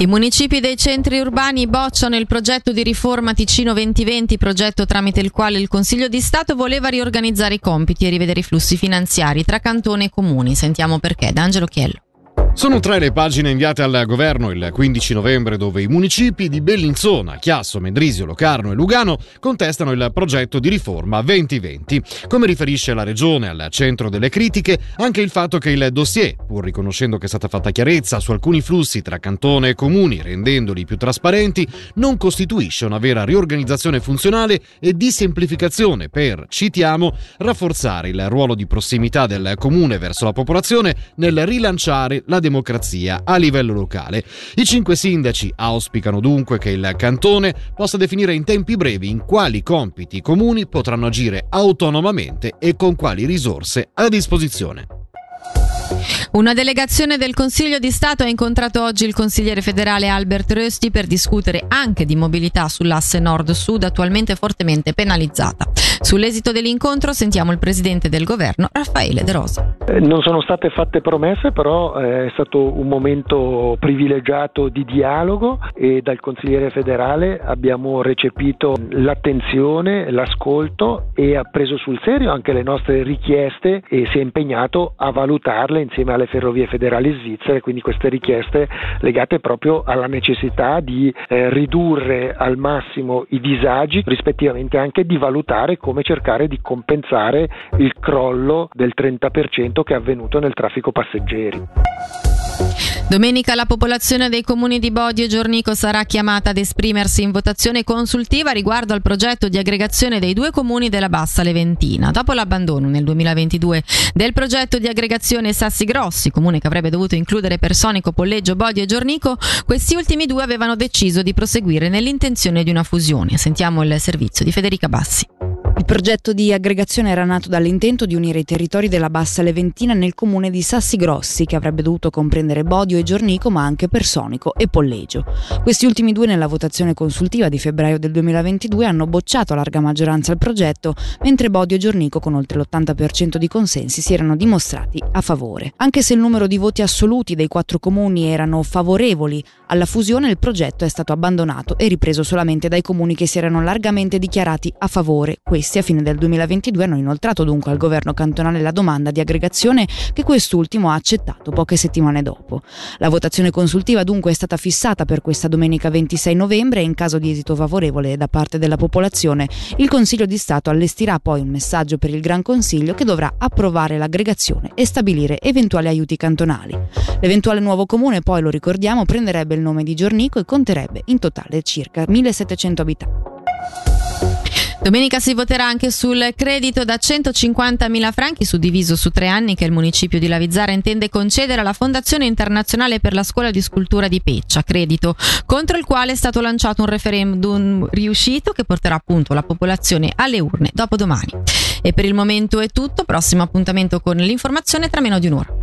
I municipi dei centri urbani bocciano il progetto di riforma Ticino 2020, progetto tramite il quale il Consiglio di Stato voleva riorganizzare i compiti e rivedere i flussi finanziari tra cantone e comuni. Sentiamo perché. D'Angelo Chiello. Sono tre le pagine inviate al governo il 15 novembre dove i municipi di Bellinzona, Chiasso, Mendrisio, Locarno e Lugano contestano il progetto di riforma 2020. Come riferisce la regione al centro delle critiche, anche il fatto che il dossier, pur riconoscendo che è stata fatta chiarezza su alcuni flussi tra cantone e comuni rendendoli più trasparenti, non costituisce una vera riorganizzazione funzionale e di semplificazione per, citiamo, rafforzare il ruolo di prossimità del comune verso la popolazione nel rilanciare la democrazia democrazia a livello locale. I cinque sindaci auspicano dunque che il cantone possa definire in tempi brevi in quali compiti i comuni potranno agire autonomamente e con quali risorse a disposizione. Una delegazione del Consiglio di Stato ha incontrato oggi il consigliere federale Albert Rösti per discutere anche di mobilità sull'asse nord-sud attualmente fortemente penalizzata. Sull'esito dell'incontro sentiamo il presidente del governo Raffaele De Rosa. Eh, non sono state fatte promesse, però eh, è stato un momento privilegiato di dialogo e dal consigliere federale abbiamo recepito l'attenzione, l'ascolto e ha preso sul serio anche le nostre richieste e si è impegnato a valutarle insieme alle ferrovie federali svizzere, quindi queste richieste legate proprio alla necessità di eh, ridurre al massimo i disagi, rispettivamente anche di valutare come cercare di compensare il crollo del 30% che è avvenuto nel traffico passeggeri. Domenica la popolazione dei comuni di Bodio e Giornico sarà chiamata ad esprimersi in votazione consultiva riguardo al progetto di aggregazione dei due comuni della Bassa Leventina. Dopo l'abbandono nel 2022 del progetto di aggregazione Sassi Grossi, comune che avrebbe dovuto includere Personico, Polleggio, Bodio e Giornico, questi ultimi due avevano deciso di proseguire nell'intenzione di una fusione. Sentiamo il servizio di Federica Bassi. Progetto di aggregazione era nato dall'intento di unire i territori della Bassa Leventina nel comune di Sassi Grossi, che avrebbe dovuto comprendere Bodio e Giornico, ma anche Personico e Pollegio. Questi ultimi due, nella votazione consultiva di febbraio del 2022, hanno bocciato a larga maggioranza il progetto, mentre Bodio e Giornico, con oltre l'80% di consensi, si erano dimostrati a favore. Anche se il numero di voti assoluti dei quattro comuni erano favorevoli alla fusione, il progetto è stato abbandonato e ripreso solamente dai comuni che si erano largamente dichiarati a favore. Questi A fine del 2022 hanno inoltrato dunque al governo cantonale la domanda di aggregazione che quest'ultimo ha accettato poche settimane dopo. La votazione consultiva dunque è stata fissata per questa domenica 26 novembre e in caso di esito favorevole da parte della popolazione il Consiglio di Stato allestirà poi un messaggio per il Gran Consiglio che dovrà approvare l'aggregazione e stabilire eventuali aiuti cantonali. L'eventuale nuovo comune poi, lo ricordiamo, prenderebbe il nome di Giornico e conterebbe in totale circa 1700 abitanti. Domenica si voterà anche sul credito da 150.000 franchi suddiviso su tre anni che il municipio di Lavizzara intende concedere alla Fondazione Internazionale per la Scuola di Scultura di Peccia, credito contro il quale è stato lanciato un referendum riuscito che porterà appunto la popolazione alle urne dopo domani. E per il momento è tutto, prossimo appuntamento con l'informazione tra meno di un'ora.